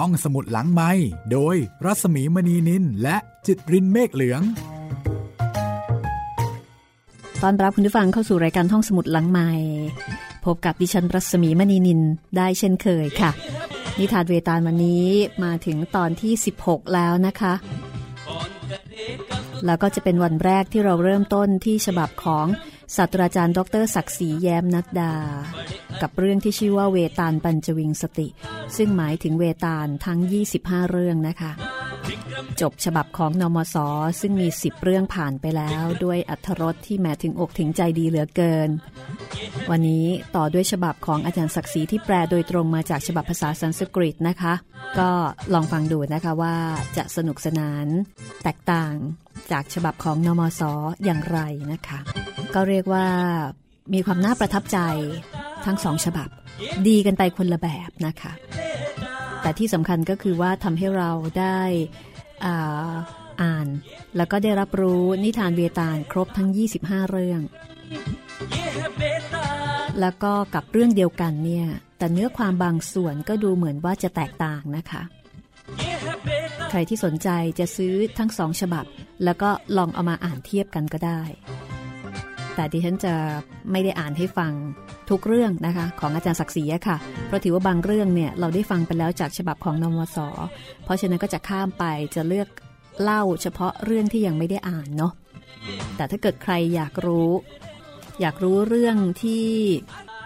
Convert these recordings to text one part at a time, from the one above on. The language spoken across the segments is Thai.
ห้องสมุดหลังไม้โดยรัสมีมณีนินและจิตรินเมฆเหลือง ตอนรับคุณผู้ฟังเข้าสู่รายการห้องสมุดหลังไม้พบกับดิฉันรัศมีมณีนินได้เช่นเคยค่ะ นิทานเวตาลวันนี้มาถึงตอนที่ 16 แล้วนะคะ แล้วก็จะเป็นวันแรกที่เราเริ่มต้นที่ฉบับของ ศาสตราจารย์ ดรศักดิ์ศรีแย้มนัดดา กับเรื่องที่ชื่อว่าเวตาลปัญจวิงสติ ซึ่งหมายถึงเวตาลทั้ง 25 เรื่องนะคะ จบฉบับของนมส ซึ่งมี 10 เรื่องผ่านไปแล้วด้วยอัธรสที่แม้ถึงอกถึงใจดีเหลือเกิน วันนี้ต่อด้วยฉบับของอาจารย์ศักดิ์ศรีที่แปลโดยตรงมาจากฉบับภาษาสันสกฤตนะคะ ก็ลองฟังดูนะคะว่าจะสนุกสนาน แตกต่าง จากฉบับของนมสออย่างไรนะคะ ก็เรียกว่ามีความน่าประทับใจทั้งสองฉบับ ดีกันไปคนละแบบนะคะ แต่ที่สำคัญก็คือว่าทำให้เราได้อาอ่าน แล้วก็ได้รับรู้นิทานเวตาลครบทั้ง 25 เรื่อง แล้วก็กับเรื่องเดียวกันเนี่ย แต่เนื้อความบางส่วนก็ดูเหมือนว่าจะแตกต่างนะคะ ใครที่สนใจจะซื้อทั้งสองฉบับ แล้วก็ลองเอามาอ่านเทียบกันก็ได้ แต่ดิฉันจะไม่ได้อ่านให้ฟังทุกเรื่องนะคะของอาจารย์ศักดิ์ศรีค่ะ เพราะถือว่าบางเรื่องเนี่ยเราได้ฟังไปแล้วจากฉบับของนมส เพราะฉะนั้นก็จะข้ามไปจะเลือกเล่าเฉพาะเรื่องที่ยังไม่ได้อ่านเนาะ แต่ถ้าเกิดใครอยากรู้ อยากรู้เรื่องที่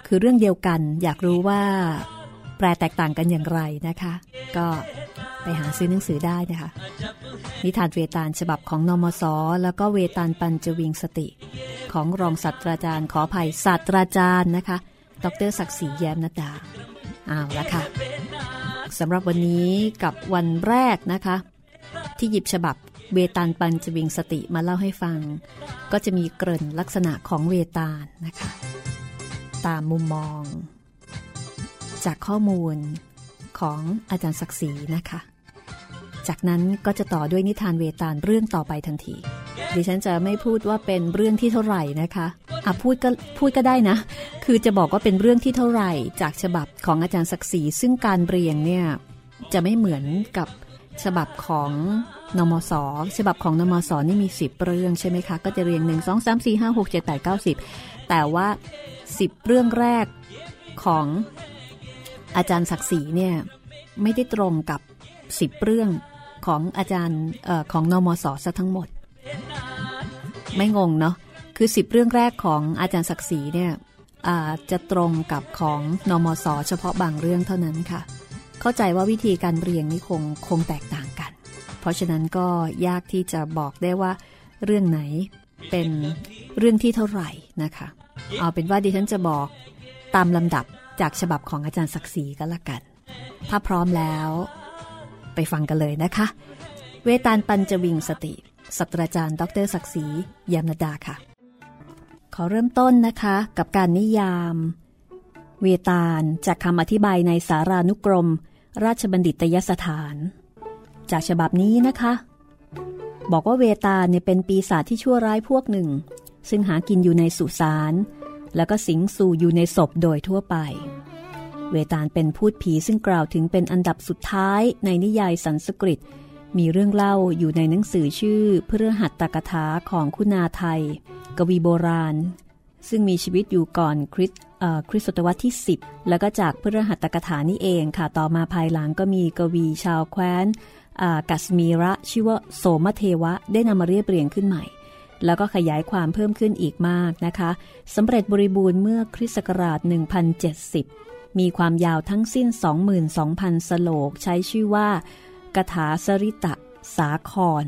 คือเรื่องเดียวกัน อยากรู้ว่า แปลแตกต่างกันอย่างไรนะคะ ก็ไปหาซื้อหนังสือได้นะคะ นิทานเวตาลฉบับของนมสแล้วก็เวตาลปัญจวิงสติ ของรองศาสตราจารย์ขออภัยศาสตราจารย์นะคะ ดรศักดิ์ศรีแย้มนัดาเอาละค่ะสำหรับวันนี้กับวันแรกนะคะ ที่หยิบฉบับเวตาลปัญจวิงสติมาเล่าให้ฟัง ก็จะมีเกริ่นลักษณะของเวตาลนะคะ ตามมุมมอง จากข้อมูลของอาจารย์ศักดิ์ศรีนะคะ จากนั้นก็จะต่อด้วยนิทานเวตาลเรื่องต่อไปทันทีดิฉันจะไม่พูดว่าเป็นเรื่องที่เท่าไหร่นะคะอะพูดก็พูดก็ได้นะ คือจะบอกว่าเป็นเรื่องที่เท่าไหร่จากฉบับของอาจารย์ศักดิ์ศรีซึ่งการเรียงเนี่ยจะไม่เหมือนกับฉบับของนมสฉบับของนมสนี่มี 10 เรื่องใช่ไหมคะ ก็จะเรียง 1 2 3 4 5 6 7 8 9 10 แต่ว่า 10 เรื่องแรกของ อาจารย์ศักดิ์ศรีเนี่ยไม่ได้ตรงกับ10เรื่องของอาจารย์ของนมสซะทั้งหมด ไม่งงเนาะคือ10เรื่องแรกของอาจารย์ศักดิ์ศรีเนี่ยจะตรงกับของนมสเฉพาะบางเรื่องเท่านั้นค่ะ เข้าใจว่าวิธีการเรียงนี่คงคงแตกต่างกัน เพราะฉะนั้นก็ยากที่จะบอกได้ว่าเรื่องไหนเป็นเรื่องที่เท่าไหร่นะคะ เอาเป็นว่าดิฉันจะบอกตามลำดับ จากฉบับของอาจารย์ศักดิ์ศรีก็แล้วกัน ถ้าพร้อมแล้ว ไปฟังกันเลยนะคะ เวตาลปัญจวิงสติสตราจารย์ ดรศักดิ์ศรียามนดาค่ะ ขอเริ่มต้นนะคะ กับการนิยาม เวตาลจากคำอธิบายในสารานุกรม ราชบัณฑิตยสถาน จากฉบับนี้นะคะ บอกว่าเวตาลเนี่ยเป็นปีศาจที่ชั่วร้ายพวกหนึ่ง ซึ่งหากินอยู่ในสุสาน แล้วก็สิงสู่อยู่ในศพโดยทั่วไป เวตาลเป็นพูดผีซึ่งกล่าวถึงเป็นอันดับสุดท้ายในนิยายสันสกฤต มีเรื่องเล่าอยู่ในหนังสือชื่อเพื่อหัตตกถาของคุณาไทย กวีโบราณ ซึ่งมีชีวิตอยู่ก่อนคริสคริสตศตวรรษที่ 10 แล้วก็จากเพื่อหัตตกถานี่เองค่ะต่อมาภายหลังก็มีกวีชาวแคว้นกัสมีระชื่อว่าโสมเทวะได้นำมาเรียบเรียงขึ้นใหม่ แล้วก็ขยายความเพิ่มขึ้นอีกมากนะคะสำเร็จบริบูรณ์เมื่อคริสต์ศักราช 1070 มีความยาวทั้งสิ้น 22,000 สโลก ใช้ชื่อว่ากถาสริตะสาคร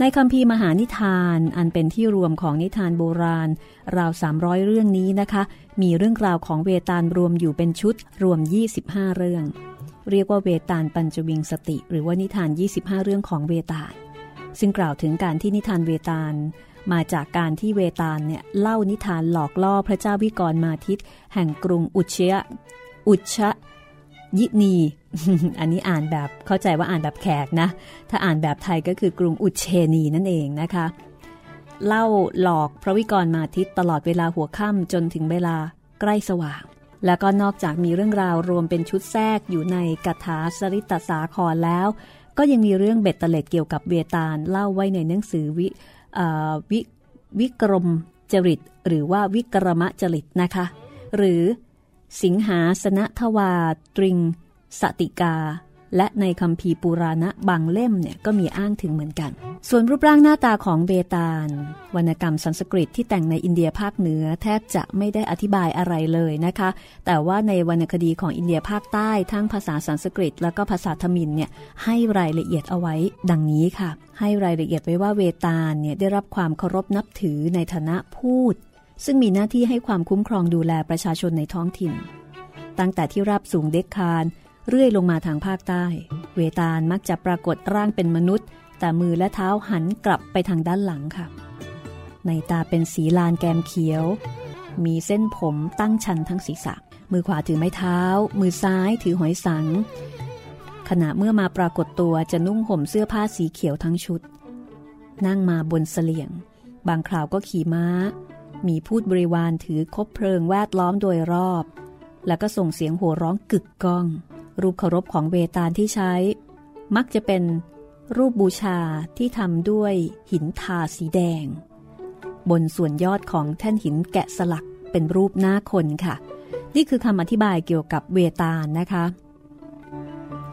ในคำพีมหานิทานอันเป็นที่รวมของนิทานโบราณ ราว 300 เรื่องนี้นะคะ มีเรื่องราวของเวตาลรวมอยู่เป็นชุดรวม 25 เรื่อง เรียกว่าเวตาลปัญจวิงสติ หรือว่านิทาน 25 เรื่องของเวตาลซึ่งกล่าวถึงการที่นิทานเวตาล มาจากการที่เวตาลเนี่ยเล่านิทานหลอกล่อพระเจ้าวิกรมาทิต แห่งกรุงอุเชยอุชะยินี อันนี้อ่านแบบเข้าใจว่าอ่านแบบแขกนะ ถ้าอ่านแบบไทยก็คือกรุงอุเชนีนั่นเองนะคะ เล่าหลอกพระวิกรมาทิตตลอดเวลาหัวค่ำจนถึงเวลาใกล้สว่าง แล้วก็นอกจากมีเรื่องราวรวมเป็นชุดแทรกอยู่ในกถาสริตสาครแล้ว ก็ยังมีเรื่องเบ็ดเตล็ดเกี่ยวกับเวตาลเล่าไว้ในหนังสือวิ วิวิกรมจริต หรือว่าวิกรมจริตนะคะ หรือสิงหาสนทวาตริง สติกา และในคำพีปุราณะบางเล่มเนี่ยก็มีอ้างถึงเหมือนกัน ส่วนรูปร่างหน้าตาของเบตาล วรรณกรรมสันสกฤตที่แต่งในอินเดียภาคเหนือแทบจะไม่ได้อธิบายอะไรเลยนะคะ แต่ว่าในวรรณคดีของอินเดียภาคใต้ทั้งภาษาสันสกฤต แล้วก็ภาษาทมินเนี่ยให้รายละเอียดเอาไว้ดังนี้ค่ะ ให้รายละเอียดไว้ว่าเวตาลเนี่ยได้รับความเคารพนับถือในฐานะพูด ซึ่งมีหน้าที่ให้ความคุ้มครองดูแลประชาชนในท้องถิ่น ตั้งแต่ที่ราบสูงเด็กคาร เรื่อยลงมาทางภาคใต้ เวตาลมักจะปรากฏร่างเป็นมนุษย์ แต่มือและเท้าหันกลับไปทางด้านหลังค่ะ ในตาเป็นสีลานแกมเขียว มีเส้นผมตั้งชันทั้งศีรษะ มือขวาถือไม้เท้า มือซ้ายถือหอยสัง ขณะเมื่อมาปรากฏตัวจะนุ่งห่มเสื้อผ้าสีเขียวทั้งชุด นั่งมาบนเสลียง บางคราวก็ขี่ม้า มีพูดบริวารถือคบเพลิงแวดล้อมโดยรอบ แล้วก็ส่งเสียงโห่ร้องกึกก้อง รูปเคารพของเวตาลที่ใช้ มักจะเป็นรูปบูชาที่ทำด้วยหินทาสีแดง บนส่วนยอดของแท่นหินแกะสลักเป็นรูปหน้าคนค่ะ นี่คือคำอธิบายเกี่ยวกับเวตาลนะคะ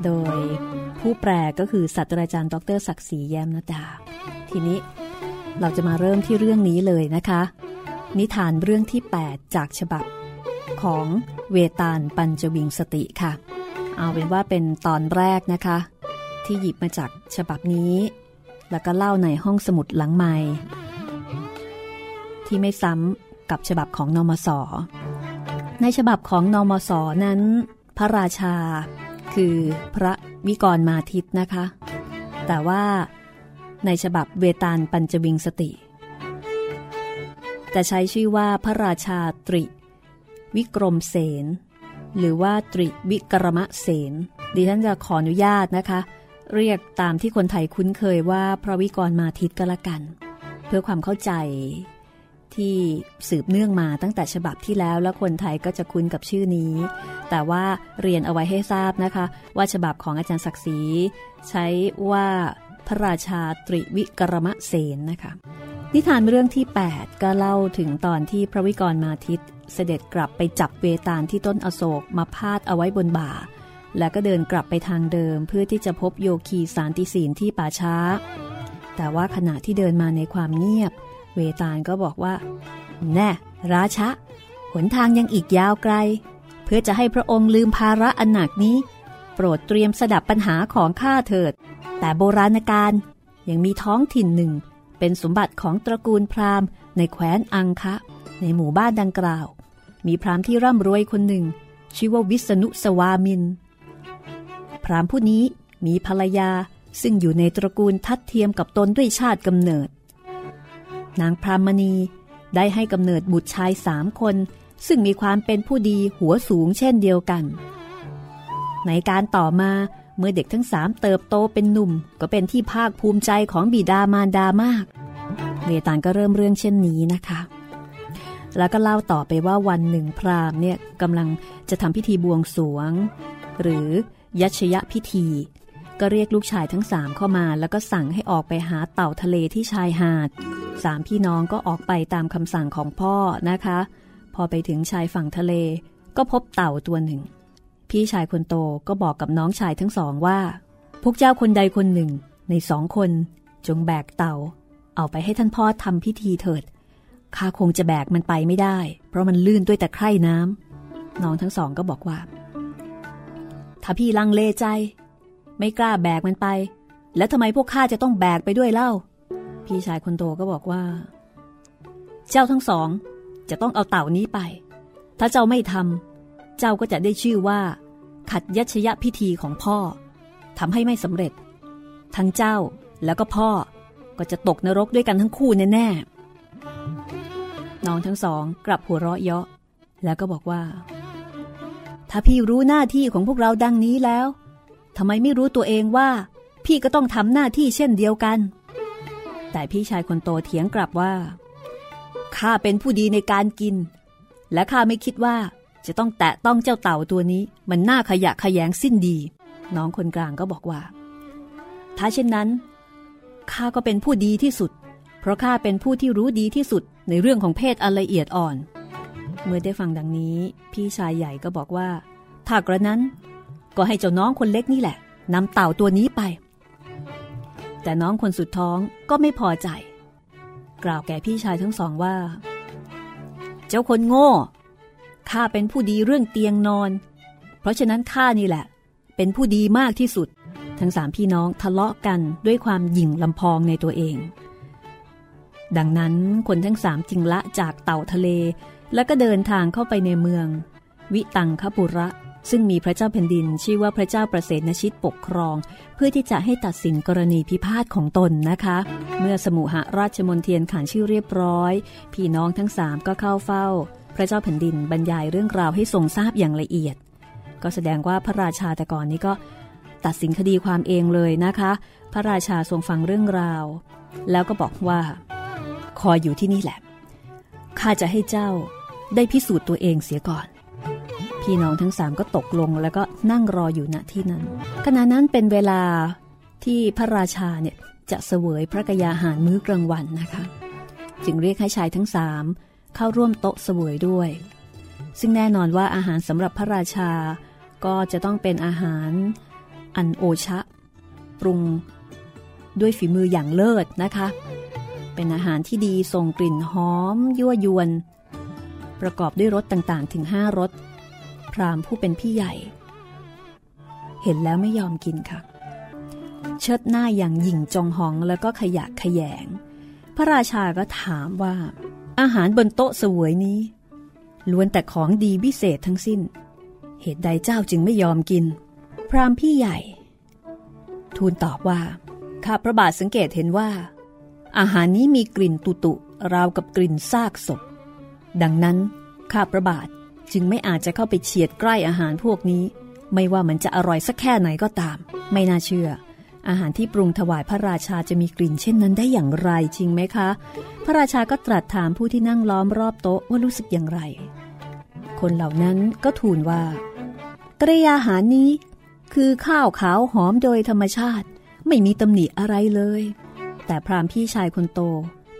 โดยผู้แปลก็คือศาสตราจารย์ ดรศักดิ์ศรีแย้มนาดา ทีนี้เราจะมาเริ่มที่เรื่องนี้เลยนะคะ นิทานเรื่องที่ 8 จากฉบับของเวตาลปัญจวิงสติค่ะ เอาเป็นว่าเป็นตอนแรกนะคะ ที่หยิบมาจากฉบับนี้ แล้วก็เล่าในห้องสมุดหลังใหม่ ที่ไม่ซ้ำกับฉบับของนอมศในฉบับของนอมศนั้น พระราชา คือพระวิกรมาทิตนะคะ แต่ว่าในฉบับเวตาลปัญจวิงสติจะใช้ชื่อว่าพระราชาตริ วิกรมเสน หรือว่าตริวิกรมะเสนดิฉันจะขออนุญาตนะคะ เรียกตามที่คนไทยคุ้นเคยว่าพระวิกรมาทิตก็แล้วกัน เพื่อความเข้าใจที่สืบเนื่องมาตั้งแต่ฉบับที่แล้ว แล้วคนไทยก็จะคุ้นกับชื่อนี้ แต่ว่าเรียนเอาไว้ให้ทราบนะคะ ว่าฉบับของอาจารย์ศักดิ์ศรีใช้ว่าพระราชาตริวิกรมะเสนนะคะ นิทานเรื่องที่ 8 ก็เล่าถึงตอนที่พระวิกรมาทิต เสด็จกลับไปจับเวตาลที่ต้นอโศกมาพาดเอาไว้บนบ่า แล้วก็เดินกลับไปทางเดิมเพื่อที่จะพบโยคีสารติศีลที่ป่าช้า แต่ว่าขณะที่เดินมาในความเงียบ เวตาลก็บอกว่า แน่ ราชะ หนทางยังอีกยาวไกล เพื่อจะให้พระองค์ลืมภาระอันหนักนี้ โปรดเตรียมสดับปัญหาของข้าเถิด แต่โบราณการยังมีท้องถิ่นหนึ่ง เป็นสมบัติของตระกูลพราหมณ์ในแคว้นอังคะ ในหมู่บ้านดังกล่าว มีพรามที่ร่ำรวยคนหนึ่ง ชื่อว่าวิษณุสวามิน พรามผู้นี้มีภรรยาซึ่งอยู่ในตระกูลทัดเทียมกับตนด้วยชาติกำเนิด นางพรามณีได้ให้กำเนิดบุตรชายสามคน ซึ่งมีความเป็นผู้ดีหัวสูงเช่นเดียวกัน ในการต่อมาเมื่อเด็กทั้งสามเติบโตเป็นหนุ่ม ก็เป็นที่ภาคภูมิใจของบิดามารดามากเวตาลก็เริ่มเรื่องเช่นนี้นะคะ แล้วก็เล่าต่อไปว่าวันหนึ่งพราหมณ์เนี่ยกำลังจะทำพิธีบวงสวง หรือยัชยะพิธี ก็เรียกลูกชายทั้งสามเข้ามา แล้วก็สั่งให้ออกไปหาเต่าทะเลที่ชายหาดสามพี่น้องก็ออกไปตามคำสั่งของพ่อนะคะ พอไปถึงชายฝั่งทะเล ก็พบเต่าตัวหนึ่ง พี่ชายคนโตก็บอกกับน้องชายทั้งสองว่า พวกเจ้าคนใดคนหนึ่ง ในสองคน จงแบกเต่า เอาไปให้ท่านพ่อทำพิธีเถิด ข้าคงจะแบกมันไปไม่ได้ เพราะมันลื่นด้วยแต่ไคร่น้ำน้องทั้งสองก็บอกว่า ถ้าพี่ลังเลใจ ไม่กล้าแบกมันไป แล้วทำไมพวกข้าจะต้องแบกไปด้วยเล่า พี่ชายคนโตก็บอกว่า เจ้าทั้งสอง จะต้องเอาเต่านี้ไป ถ้าเจ้าไม่ทำเจ้าก็จะได้ชื่อว่า ขัดยัชยะพิธีของพ่อทำให้ไม่สำเร็จ ทั้งเจ้าแล้วก็พ่อก็จะตกนรกด้วยกันทั้งคู่แน่ๆ น้องทั้งสองกลับหัวเราะเยาะ แล้วก็บอกว่า ถ้าพี่รู้หน้าที่ของพวกเราดังนี้แล้วทำไมไม่รู้ตัวเองว่า พี่ก็ต้องทำหน้าที่เช่นเดียวกัน แต่พี่ชายคนโตเถียงกลับว่าข้าเป็นผู้ดีในการกิน และข้าไม่คิดว่าจะต้องแตะต้องเจ้าเต่าตัวนี้ มันน่าขยะขยงสิ้นดี น้องคนกลางก็บอกว่า ถ้าเช่นนั้นข้าก็เป็นผู้ดีที่สุด เพราะข้าเป็นผู้ที่รู้ดีที่สุด ในเรื่องของเพศอันละเอียดอ่อน เมื่อได้ฟังดังนี้ พี่ชายใหญ่ก็บอกว่า ถ้ากระนั้น ก็ให้เจ้าน้องคนเล็กนี่แหละนำเต่าตัวนี้ไป แต่น้องคนสุดท้องก็ไม่พอใจ กล่าวแก่พี่ชายทั้งสองว่า เจ้าคนโง่ข้าเป็นผู้ดีเรื่องเตียงนอน เพราะฉะนั้นข้านี่แหละ เป็นผู้ดีมากที่สุด ทั้งสามพี่น้องทะเลาะกันด้วยความหยิ่งลำพองในตัวเอง ดังนั้นคนทั้งสามจึงละจากเต่าทะเล แล้วก็เดินทางเข้าไปในเมือง วิตังคปุระ ซึ่งมีพระเจ้าแผ่นดิน ชื่อว่าพระเจ้าประเสนชิตปกครอง เพื่อที่จะให้ตัดสินกรณีพิพาทของตนนะคะ เมื่อสมุหราชมนเทียนขานชื่อเรียบร้อย พี่น้องทั้งสามก็เข้าเฝ้า พระเจ้าแผ่นดินบรรยายเรื่องราวให้ทรงทราบอย่างละเอียด ก็แสดงว่าพระราชาแต่ก่อนนี้ก็ตัดสินคดีความเองเลยนะคะ พระราชาทรงฟังเรื่องราว แล้วก็บอกว่า คอยอยู่ที่นี่แหละ ข้าจะให้เจ้าได้พิสูจน์ตัวเองเสียก่อน พี่น้องทั้งสามก็ตกลงแล้วก็นั่งรออยู่ณที่นั้น ขณะนั้นเป็นเวลาที่พระราชาเนี่ยจะเสวยพระกยาหารมื้อกลางวันนะคะ จึงเรียกให้ชายทั้งสามเข้าร่วมโต๊ะเสวยด้วย ซึ่งแน่นอนว่าอาหารสำหรับพระราชาก็จะต้องเป็นอาหารอันโอชะ ปรุงด้วยฝีมืออย่างเลิศนะคะ เป็นอาหารที่ดีส่งกลิ่นหอม ยั่วยวน ประกอบด้วยรสต่างๆ ถึงห้ารสพรามผู้เป็นพี่ใหญ่ เห็นแล้วไม่ยอมกินค่ะ เชิดหน้าอย่างหยิ่งจองหองแล้วก็ขยะขยง พระราชาก็ถามว่า อาหารบนโต๊ะเสวยนี้ ล้วนแต่ของดีพิเศษทั้งสิ้น เหตุใดเจ้าจึงไม่ยอมกิน พรามพี่ใหญ่ ทูลตอบว่าข้าพระบาทสังเกตเห็นว่า อาหารนี้มีกลิ่นตุตุราวกับกลิ่นซากศพ ดังนั้นข้าพระบาทจึงไม่อาจจะเข้าไปเฉียดใกล้อาหารพวกนี้ ไม่ว่ามันจะอร่อยสักแค่ไหนก็ตาม ไม่น่าเชื่อ อาหารที่ปรุงถวายพระราชาจะมีกลิ่นเช่นนั้นได้อย่างไรจริงไหมคะ พระราชาก็ตรัสถามผู้ที่นั่งล้อมรอบโต๊ะว่ารู้สึกอย่างไร คนเหล่านั้นก็ทูลว่าตรียาหารนี้ คือข้าวขาวหอมโดยธรรมชาติ ไม่มีตำหนิอะไรเลย แต่พรามพี่ชายคนโต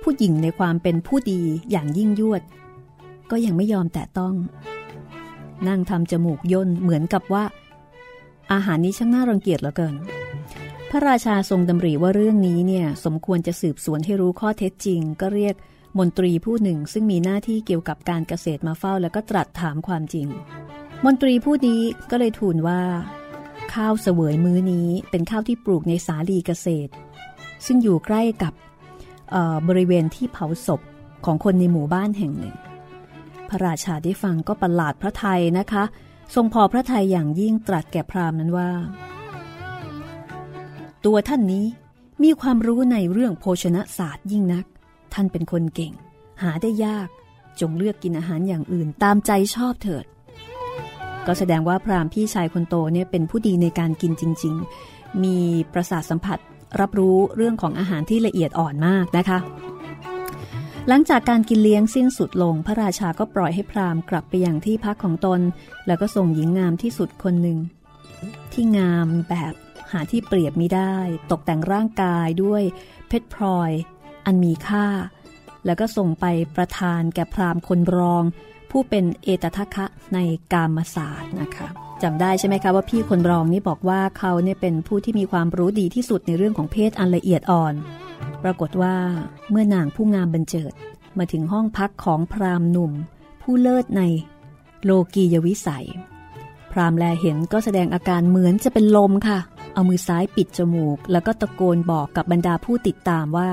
ผู้หญิงในความเป็นผู้ดีอย่างยิ่งยวด ก็ยังไม่ยอมแตะต้อง นั่งทำจมูกย่นเหมือนกับว่า อาหารนี้ช่างน่ารังเกียจเหลือเกิน พระราชาทรงดำริว่าเรื่องนี้เนี่ยสมควรจะสืบสวนให้รู้ข้อเท็จจริง ก็เรียกมนตรีผู้หนึ่งซึ่งมีหน้าที่เกี่ยวกับการเกษตรมาเฝ้าแล้วก็ตรัสถามความจริง มนตรีผู้นี้ก็เลยทูลว่า ข้าวเสวยมื้อนี้เป็นข้าวที่ปลูกในสาลีเกษตร ซึ่งอยู่ใกล้กับบริเวณที่เผาศพของคนในหมู่บ้านแห่งหนึ่ง พระราชาได้ฟังก็ประหลาดพระไทยนะคะ ทรงพอพระทัยอย่างยิ่งตรัสแก่พราหมณ์นั้นว่า ตัวท่านนี้มีความรู้ในเรื่องโภชนศาสตร์ยิ่งนัก ท่านเป็นคนเก่ง หาได้ยาก จงเลือกกินอาหารอย่างอื่นตามใจชอบเถิด ก็แสดงว่าพรามพี่ชายคนโตเนี่ยเป็นผู้ดีในการกินจริง ๆ มีประสาทสัมผัส รับรู้เรื่องของอาหารที่ละเอียดอ่อนมากนะคะ หลังจากการกินเลี้ยงสิ้นสุดลง พระราชาก็ปล่อยให้พรามกลับไปอย่างที่พักของตน แล้วก็ส่งหญิงงามที่สุดคนหนึ่ง ที่งามแบบหาที่เปรียบมิได้ ตกแต่งร่างกายด้วยเพชรพลอย อันมีค่า แล้วก็ส่งไปประทานแก่พราหมณ์คนรอง ผู้เป็นเอตทัคคะในกามศาสตร์นะคะ จำได้ใช่ไหมคะว่าพี่คนรองนี่บอกว่าเขาเนี่ยเป็นผู้ที่มีความรู้ดีที่สุดในเรื่องของเพศอันละเอียดอ่อน ปรากฏว่าเมื่อนางผู้งามบันเจิด มาถึงห้องพักของพราหมณ์หนุ่ม ผู้เลิศในโลกียวิสัย พราหมณ์แลเห็นก็แสดงอาการเหมือนจะเป็นลมค่ะ เอามือซ้ายปิดจมูก แล้วก็ตะโกนบอกกับบรรดาผู้ติดตามว่า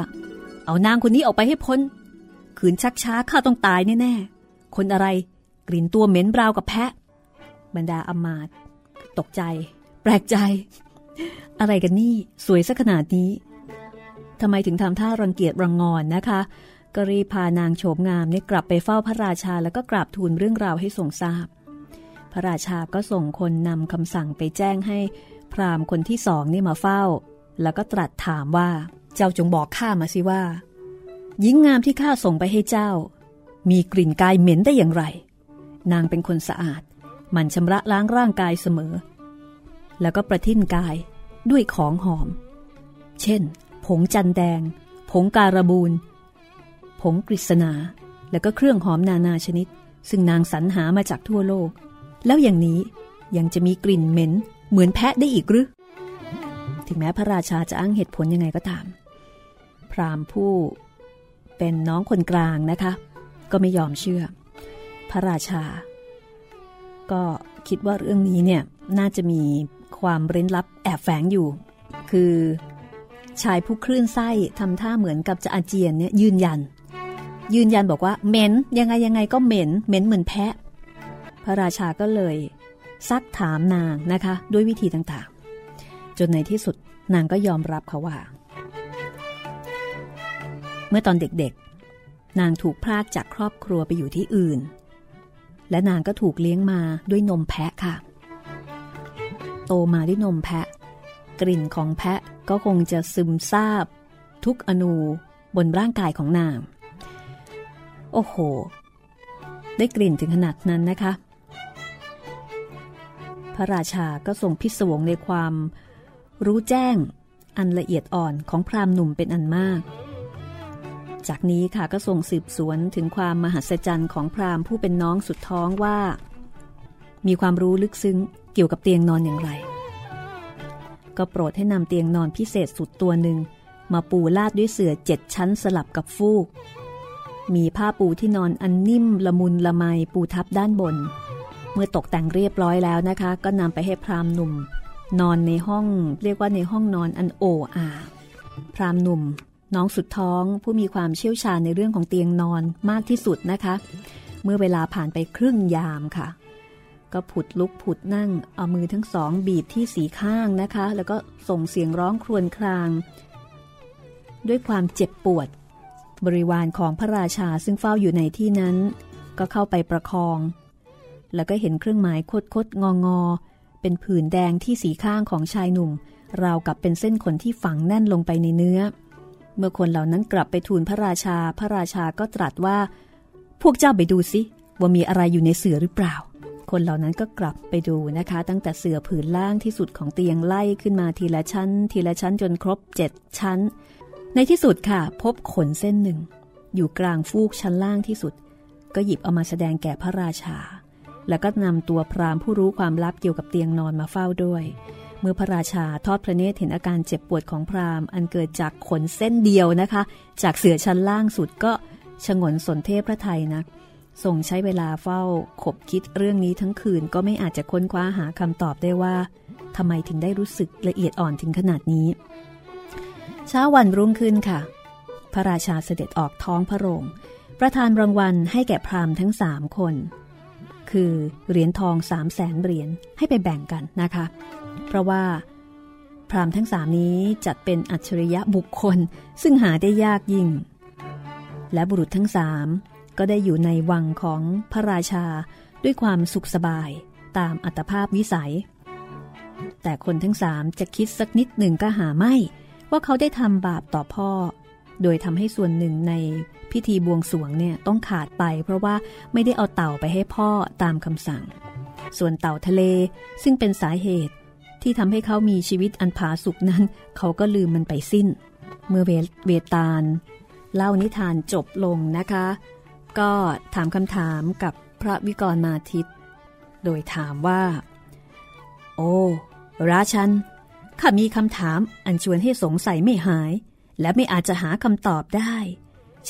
เอานางคนนี้ออกไปให้พ้นขืนชักช้าข้าต้องตายแน่ๆคนอะไรกลิ่นตัวเหม็นราวกับแพะ บรรดาอมาตตกใจ แปลกใจ อะไรกันนี่สวยสักขนาดนี้ทำไมถึงทำท่ารังเกียจรังงอนนะคะก็รีพานางโฉมงามเนี่ยกลับไปเฝ้าพระราชาแล้วก็กราบทูลเรื่องราวให้ทรงทราบ พระราชาก็ส่งคนนำคำสั่งไปแจ้งให้พราหมณ์คนที่สองนี่มาเฝ้า แล้วก็ตรัสถามว่า เจ้าจงบอกข้ามาสิว่า หญิงงามที่ข้าส่งไปให้เจ้า มีกลิ่นกายเหม็นได้อย่างไร นางเป็นคนสะอาด มันชำระล้างร่างกายเสมอ แล้วก็ประทินกายด้วยของหอม เช่น ผงจันแดง ผงการบูนผงกฤษณา แล้วก็เครื่องหอมนานาชนิด ซึ่งนางสรรหามาจากทั่วโลก แล้วอย่างนี้ยังจะมีกลิ่นเหม็น เหมือนแพะได้อีกหรือถึงแม้พระราชาจะอ้างเหตุผลยังไงก็ตาม พรามผู้เป็นน้องคนกลางนะคะ ก็ไม่ยอมเชื่อ พระราชา ก็คิดว่าเรื่องนี้เนี่ยน่าจะมีความเร้นลับแอบแฝงอยู่ คือชายผู้คลื่นไส้ทำท่าเหมือนกับจะอาเจียนเนี่ยยืนยัน ยืนยันบอกว่าเหม็นยังไงยังไงก็เหม็นเหม็นเหมือนแพะ พระราชาก็เลยซักถามนางนะคะ ด้วยวิธีต่างๆ จนในที่สุดนางก็ยอมรับเขาว่า เมื่อตอนเด็กๆ นางถูกพรากจากครอบครัวไปอยู่ที่อื่น และนางก็ถูกเลี้ยงมาด้วยนมแพะค่ะ โตมาด้วยนมแพะ กลิ่นของแพะก็คงจะซึมซาบ ทุกอนูบนร่างกายของนาง โอ้โห ได้กลิ่นถึงขนาดนั้นนะคะ พระราชาก็ทรงพิศวงในความรู้แจ้งอันละเอียดอ่อนของพรามหนุ่มเป็นอันมาก จากนี้ค่ะก็ทรงสืบสวนถึงความมหัศจรรย์ของพราหมณ์ผู้เป็นน้องสุดท้องว่า มีความรู้ลึกซึ้งเกี่ยวกับเตียงนอนอย่างไร ก็โปรดให้นำเตียงนอนพิเศษสุดตัวหนึ่ง มาปูลาดด้วยเสื่อเจ็ดชั้นสลับกับฟูก มีผ้าปูที่นอนอันนิ่มละมุนละไมปูทับด้านบน เมื่อตกแต่งเรียบร้อยแล้วนะคะ ก็นำไปให้พรามหนุ่ม นอนในห้อง เรียกว่าในห้องนอนอันโออาพรามหนุ่ม น้องสุดท้องผู้มีความเชี่ยวชาญในเรื่องของเตียงนอนมากที่สุดนะคะ เมื่อเวลาผ่านไปครึ่งยามค่ะ ก็ผุดลุกผุดนั่ง เอามือทั้งสองบีบที่สีข้างนะคะ แล้วก็ส่งเสียงร้องครวญคราง ด้วยความเจ็บปวด บริวารของพระราชาซึ่งเฝ้าอยู่ในที่นั้น ก็เข้าไปประคอง แล้วก็เห็นเครื่องหมายคดคดงองอเป็นผื่นแดงที่สีข้างของชายหนุ่มราวกับเป็นเส้นขนที่ฝังแน่นลงไปในเนื้อ เมื่อคนเหล่านั้นกลับไปทูลพระราชา พระราชาก็ตรัสว่า พวกเจ้าไปดูสิว่ามีอะไรอยู่ในเสือหรือเปล่า คนเหล่านั้นก็กลับไปดูนะคะ ตั้งแต่เสือผืนล่างที่สุดของเตียงไล่ขึ้นมาทีละชั้น ทีละชั้นจนครบเจ็ดชั้น ในที่สุดค่ะ พบขนเส้นหนึ่ง อยู่กลางฟูกชั้นล่างที่สุด ก็หยิบเอามาแสดงแก่พระราชา แล้วก็นำตัวพรามผู้รู้ความลับเกี่ยวกับเตียงนอนมาเฝ้าด้วย เมื่อพระราชาทอดพระเนตรเห็นอาการเจ็บปวดของพราหมณ์ อันเกิดจากขนเส้นเดียวนะคะ จากเสือชั้นล่างสุดก็ชงนสนเทพพระไทยนะทรงใช้เวลาเฝ้าขบคิดเรื่องนี้ทั้งคืนก็ไม่อาจจะค้นคว้าหาคำตอบได้ว่าทำไมถึงได้รู้สึกละเอียดอ่อนถึงขนาดนี้ เช้าวันรุ่งขึ้นค่ะ พระราชาเสด็จออกท้องพระโรง ประทานรางวัลให้แก่พราหมณ์ทั้งสามคน คือเหรียญทองสามแสนเหรียญให้ไปแบ่งกันนะคะ เพราะว่าพรามทั้งสามนี้จัดเป็นอัจฉริยะบุคคลซึ่งหาได้ยากยิ่ง และบุรุษทั้งสามก็ได้อยู่ในวังของพระราชาด้วยความสุขสบายตามอัตภาพวิสัย แต่คนทั้งสามจะคิดสักนิดหนึ่งก็หาไม่ ว่าเขาได้ทำบาปต่อพ่อ โดยทำให้ส่วนหนึ่งในพิธีบวงสวงเนี่ยต้องขาดไป เพราะว่าไม่ได้เอาเต่าไปให้พ่อตามคำสั่ง ส่วนเต่าทะเลซึ่งเป็นสาเหตุที่ทำให้เขามีชีวิตอันผาสุกนั้น เขาก็ลืมมันไปสิ้น เมื่อเวเวตาลเล่านิทานจบลงนะคะ ก็ถามคำถามกับพระวิกรมาทิตโดยถามว่า โอ้ ราชันข้ามีคำถามอันชวนให้สงสัยไม่หาย และไม่อาจจะหาคำตอบได้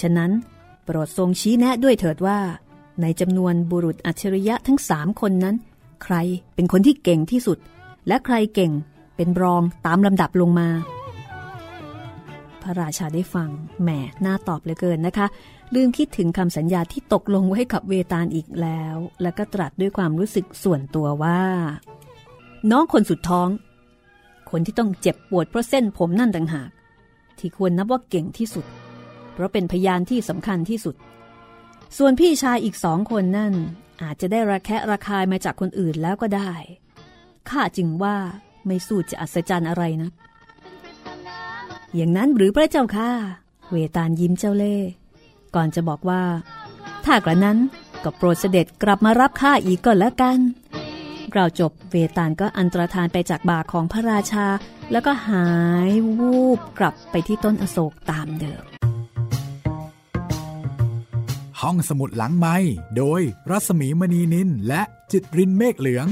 ฉะนั้นโปรดทรงชี้แนะด้วยเถิดว่า ในจำนวนบุรุษอัจฉริยะทั้งสามคนนั้น ใครเป็นคนที่เก่งที่สุด และใครเก่งเป็นรองตามลำดับลงมา พระราชาได้ฟังแหมน่าตอบเหลือเกินนะคะ ลืมคิดถึงคำสัญญาที่ตกลงไว้กับเวตาลอีกแล้ว แล้วก็ตรัสด้วยความรู้สึกส่วนตัวว่า น้องคนสุดท้อง คนที่ต้องเจ็บปวดเพราะเส้นผมนั่นต่างหาก ที่ควรนับว่าเก่งที่สุด เพราะเป็นพยานที่สำคัญที่สุด ส่วนพี่ชายอีกสองคนนั่น อาจจะได้ระแคะระคายมาจากคนอื่นแล้วก็ได้ ข้าจึงว่าไม่สู้จะอัศจรรย์อะไรนะ อย่างนั้นหรือพระเจ้าค่ะ เวตาลยิ้มเจ้าเล่ ก่อนจะบอกว่า ถ้ากระนั้นก็โปรดเสด็จกลับมารับข้าอีกก็แล้วกัน กล่าวจบเวตาลก็อันตรธานไปจากบ่าของพระราชา แล้วก็หายวูบกลับไปที่ต้นอโศกตามเดิม ห้องสมุดหลังไม้โดยรัสมีมณีนินและจิตรินเมฆเหลือง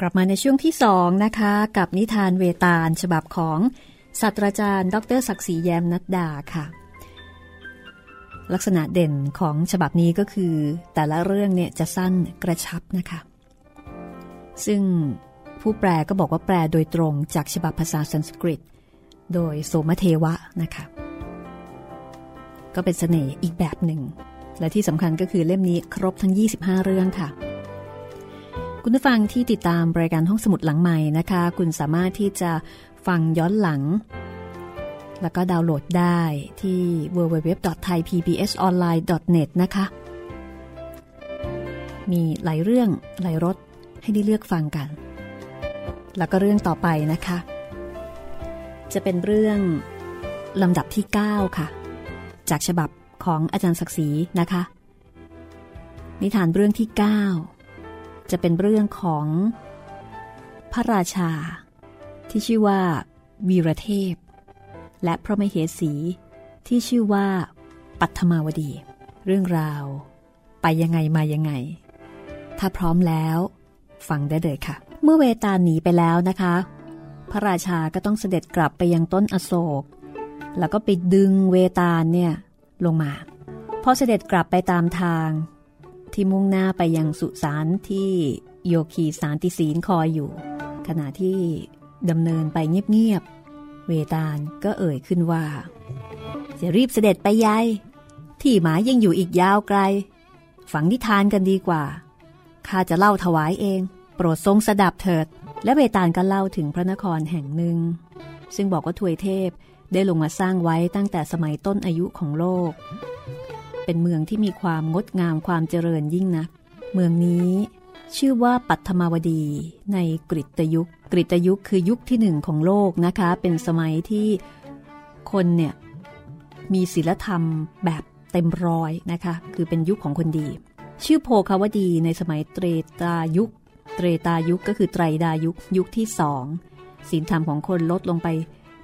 กลับมาในช่วงที่สองนะคะ กับนิทานเวตาลฉบับของศาสตราจารย์ ดรศักดิ์ศรีแย้มนัดดาค่ะ ลักษณะเด่นของฉบับนี้ก็คือ แต่ละเรื่องเนี่ยจะสั้นกระชับนะคะ ซึ่งผู้แปลก็บอกว่าแปลโดยตรงจากฉบับภาษาสันสกฤต โดยโสมเทวะนะคะ ก็เป็นสเสน่ห์อีกแบบหนึ่ง และที่สำคัญก็คือเล่มนี้ครบทั้ง 25 เรื่องค่ะ คุณผู้ฟังที่ติดตามรายการห้องสมุดหลังใหม่นะคะ คุณสามารถที่จะฟังย้อนหลัง แล้วก็ดาวน์โหลดได้ที่ www.thaipbsonline.net นะคะ มีหลายเรื่องหลายรสให้ได้เลือกฟังกัน แล้วก็เรื่องต่อไปนะคะ จะเป็นเรื่องลำดับที่ 9 ค่ะ จากฉบับของอาจารย์ศักดิ์ศรีนะคะ นิทานเรื่องที่ 9 จะเป็นเรื่องของพระราชา ที่ชื่อว่าวีรเทพ และพระมเหสี ที่ชื่อว่าปัทมาวดี เรื่องราว ไปยังไงมายังไง ถ้าพร้อมแล้ว ฟังได้เลยค่ะ เมื่อเวตาลหนีไปแล้วนะคะ พระราชาก็ต้องเสด็จกลับไปยังต้นอโศก แล้วก็ไปดึงเวตาลเนี่ยลงมาพอเสด็จกลับไปตามทาง ที่มุ่งหน้าไปยังสุสานที่โยคีสารติศีลคอยอยู่ ขณะที่ดำเนินไปเงียบ เวตาลก็เอ่ยขึ้นว่า จะรีบเสด็จไปยายที่หมายยังอยู่อีกยาวไกล ฝังนิทานกันดีกว่า ข้าจะเล่าถวายเอง โปรดทรงสดับเถิด และเวตาลก็เล่าถึงพระนครแห่งหนึ่ง ซึ่งบอกว่าทวยเทพได้ลงมาสร้างไว้ตั้งแต่สมัยต้นอายุของโลก เป็นเมืองที่มีความงดงามความเจริญยิ่งนัก เมืองนี้ชื่อว่าปัทมาวดีในกริตยุค กริตยุคคือยุคที่หนึ่งของโลกนะคะ เป็นสมัยที่คนเนี่ยมีศีลธรรมแบบเต็มร้อยนะคะ คือเป็นยุคของคนดี ชื่อโพคาวดีในสมัยเตรตายุค เตรตายุคก็คือไตรดายุคยุคที่สองศีลธรรมของคนลดลงไป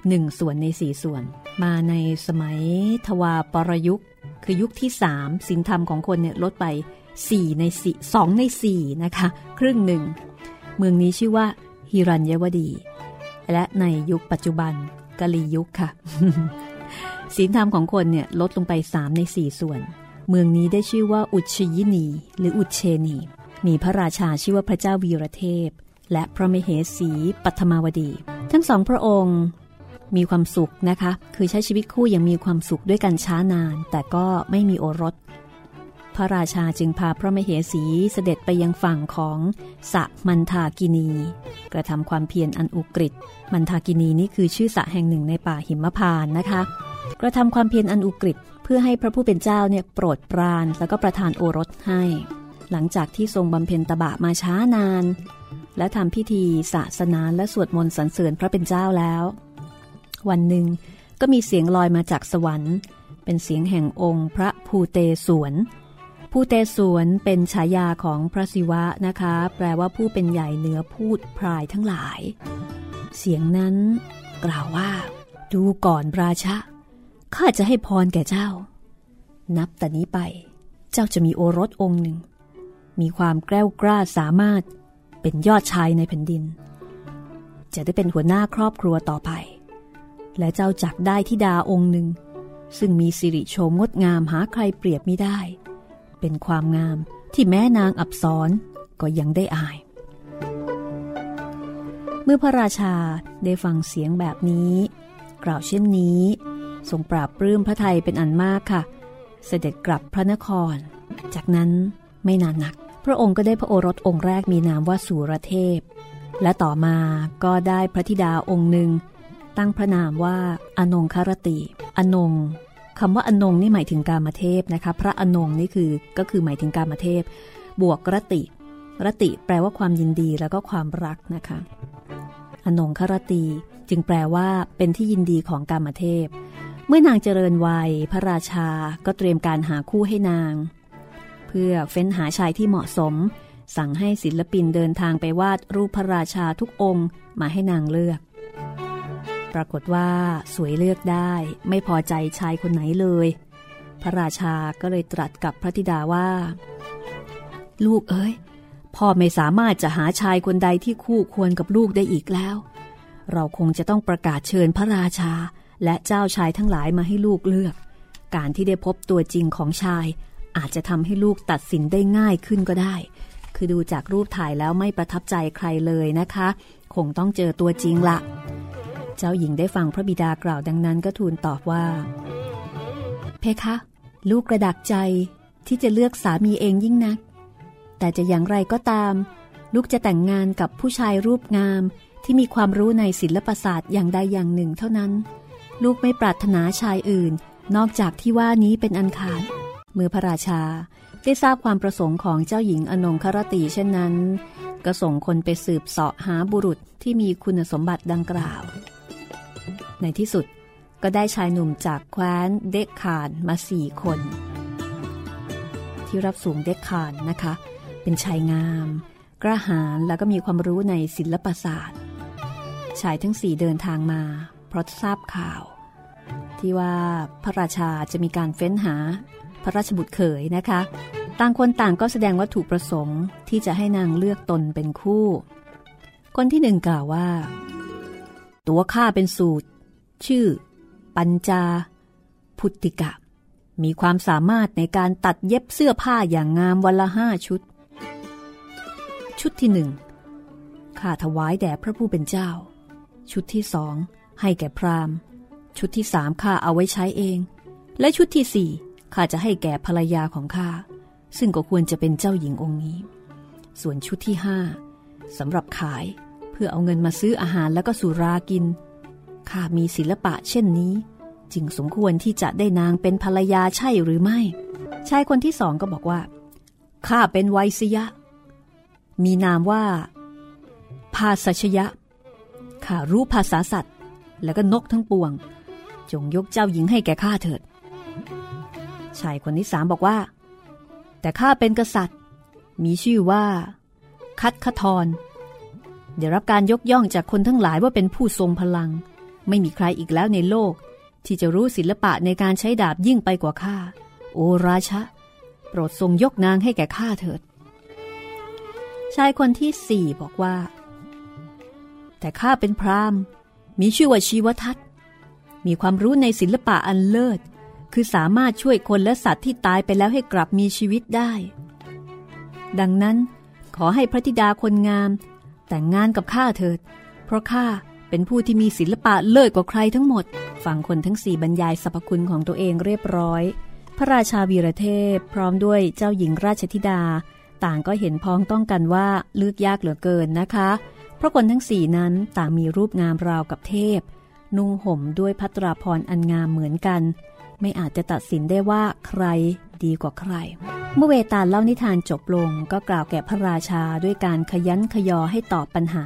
หนึ่งส่วนในสี่ส่วน มาในสมัยทวาปรยุค คือยุคที่สามศีลธรรมของคนเนี่ยลดไป 4 ใน4 2ใน4นะคะ ครึ่งหนึ่ง เมืองนี้ชื่อว่า ฮิรัญยวดี และในยุคปัจจุบันกะลียุคค่ะ ศีลธรรมของคนเนี่ยลดลงไป 3 ใน 4 ส่วน เมืองนี้ได้ชื่อว่าอุชยินี หรืออุเชนี มีพระราชาชื่อว่าพระเจ้าวีรเทพ และพระมเหสีปัทมาวดี ทั้งสองพระองค์มีความสุขนะคะ คือใช้ชีวิตคู่อย่างมีความสุขด้วยกันช้านาน แต่ก็ไม่มีโอรส พระราชาจึงพาพระมเหสีเสด็จไปยังฝั่งของสะมันทากินี กระทำความเพียรอันอุกฤษมันทากินีนี่คือชื่อสะแห่งหนึ่งในป่าหิมพานนะคะ กระทำความเพียรอันอุกฤษเพื่อให้พระผู้เป็นเจ้าเนี่ยโปรดปรานแล้วก็ประทานโอรสให้ หลังจากที่ทรงบำเพ็ญตบะมาช้านาน และทำพิธีศาสนาและสวดมนต์สรรเสริญพระเป็นเจ้าแล้ว วันหนึ่งก็มีเสียงลอยมาจากสวรรค์ เป็นเสียงแห่งองค์พระภูเตสวน ผู้เตสวนเป็นฉายาของพระศิวะนะคะ แปลว่าผู้เป็นใหญ่เหนือพูดพรายทั้งหลาย เสียงนั้นกล่าวว่า ดูก่อนราชะข้าจะให้พรแก่เจ้า นับแต่นี้ไป เจ้าจะมีโอรสองค์หนึ่ง มีความแกล้วกล้าสามารถเป็นยอดชายในแผ่นดิน จะได้เป็นหัวหน้าครอบครัวต่อไป และเจ้าจักได้ที่ดาองค์หนึ่ง ซึ่งมีสิริโฉมงดงามหาใครเปรียบไม่ได้ เป็นความงามที่แม้นางอับสรก็ยังได้อาย เมื่อพระราชาได้ฟังเสียงแบบนี้ กล่าวเช่นนี้ ทรงปราบปลื้มพระไทยเป็นอันมากค่ะ เสด็จกลับพระนคร จากนั้นไม่นานนัก พระองค์ก็ได้พระโอรสองค์แรกมีนามว่าสุรเทพ และต่อมาก็ได้พระธิดาองค์หนึ่ง ตั้งพระนามว่าอนงคารติ อนง คำว่าอนงนี่หมายถึงการมาเทพนะคะ พระอนงนี่คือก็คือหมายถึงการมาเทพ บวกรติ รติแปลว่าความยินดีแล้วก็ความรักนะคะ อนงครตีจึงแปลว่าเป็นที่ยินดีของการมาเทพ เมื่อนางเจริญวัย พระราชาก็เตรียมการหาคู่ให้นาง เพื่อเฟ้นหาชายที่เหมาะสม สั่งให้ศิลปินเดินทางไปวาดรูปพระราชาทุกองค์มาให้นางเลือก ปรากฏว่าสวยเลือกได้ไม่พอใจชายคนไหนเลย พระราชาก็เลยตรัสกับพระธิดาว่า ลูกเอ้ย พ่อไม่สามารถจะหาชายคนใดที่คู่ควรกับลูกได้อีกแล้ว เราคงจะต้องประกาศเชิญพระราชาและเจ้าชายทั้งหลายมาให้ลูกเลือก การที่ได้พบตัวจริงของชาย อาจจะทำให้ลูกตัดสินได้ง่ายขึ้นก็ได้ คือดูจากรูปถ่ายแล้วไม่ประทับใจใครเลยนะคะ คงต้องเจอตัวจริงละ เจ้าหญิงได้ฟังพระบิดากล่าวดังนั้นก็ทูลตอบว่า เพคะ ลูกกระดักใจที่จะเลือกสามีเองยิ่งนัก แต่จะอย่างไรก็ตาม ลูกจะแต่งงานกับผู้ชายรูปงามที่มีความรู้ในศิลปศาสตร์อย่างใดอย่างหนึ่งเท่านั้น ลูกไม่ปรารถนาชายอื่น นอกจากที่ว่านี้เป็นอันขาดเมื่อพระราชาได้ทราบความประสงค์ของเจ้าหญิงอนงครตีเช่นนั้น ก็ส่งคนไปสืบเสาะหาบุรุษที่มีคุณสมบัติดังกล่าว ในที่สุดก็ได้ชายหนุ่มจากแคว้นเดคคานมาสี่คน ที่รับสูงเดคคานนะคะ เป็นชายงาม กระหารแล้วก็มีความรู้ในศิลปศาสตร์ ชายทั้งสี่เดินทางมา เพราะทราบข่าว ที่ว่าพระราชาจะมีการเฟ้นหาพระราชบุตรเขยนะคะ ต่างคนต่างก็แสดงวัตถุประสงค์ที่จะให้นางเลือกตนเป็นคู่ คนที่หนึ่งกล่าวว่า ตัวข้าเป็นสูตร ชื่อ ปัญจา พุทติกะ มีความสามารถในการตัดเย็บเสื้อผ้าอย่างงามวันละห้าชุด ชุดที่หนึ่งข้าถวายแด่พระผู้เป็นเจ้า ชุดที่สองให้แก่พราหมณ์ ชุดที่สามข้าเอาไว้ใช้เอง และชุดที่สี่ข้าจะให้แก่ภรรยาของข้าซึ่งก็ควรจะเป็นเจ้าหญิงองค์นี้ ส่วนชุดที่ห้าสำหรับขายเพื่อเอาเงินมาซื้ออาหารแล้วก็สุรากิน ข้ามีศิลปะเช่นนี้ จึงสมควรที่จะได้นางเป็นภรรยาใช่หรือไม่ ชายคนที่สองก็บอกว่า ข้าเป็นไวยสยะ มีนามว่า ภาสัชยะ ข้ารู้ภาษาสัตว์ และก็นกทั้งปวง จงยกเจ้าหญิงให้แก่ข้าเถิด ชายคนที่สามบอกว่า แต่ข้าเป็นกษัตริย์ มีชื่อว่า คัดคทรได้รับการยกย่องจากคนทั้งหลายว่าเป็นผู้ทรงพลัง ไม่มีใครอีกแล้วในโลก ที่จะรู้ศิลปะในการใช้ดาบยิ่งไปกว่าข้า โอราชะ โปรดทรงยกนางให้แก่ข้าเถิด ชายคนที่สี่บอกว่า แต่ข้าเป็นพราหมณ์ มีชื่อว่าชีวทัตมีความรู้ในศิลปะอันเลิศ คือสามารถช่วยคนและสัตว์ที่ตายไปแล้วให้กลับมีชีวิตได้ ดังนั้นขอให้พระธิดาคนงาม แต่งงานกับข้าเถิด เพราะข้า เป็นผู้ที่มีศิลปะเลิศกว่าใครทั้งหมด ฟังคนทั้งสี่บรรยายสรรพคุณของตัวเองเรียบร้อย พระราชาวีรเทพพร้อมด้วยเจ้าหญิงราชธิดา ต่างก็เห็นพ้องต้องกันว่าเลือกยากเหลือเกินนะคะ เพราะคนทั้งสี่นั้นต่างมีรูปงามราวกับเทพ นุ่งห่มด้วยพัตราพรอันงามเหมือนกัน ไม่อาจจะตัดสินได้ว่าใครดีกว่าใคร เมื่อเวตาลเล่านิทานจบลงก็กล่าวแก่พระราชาด้วยการขยันขยอให้ตอบปัญหา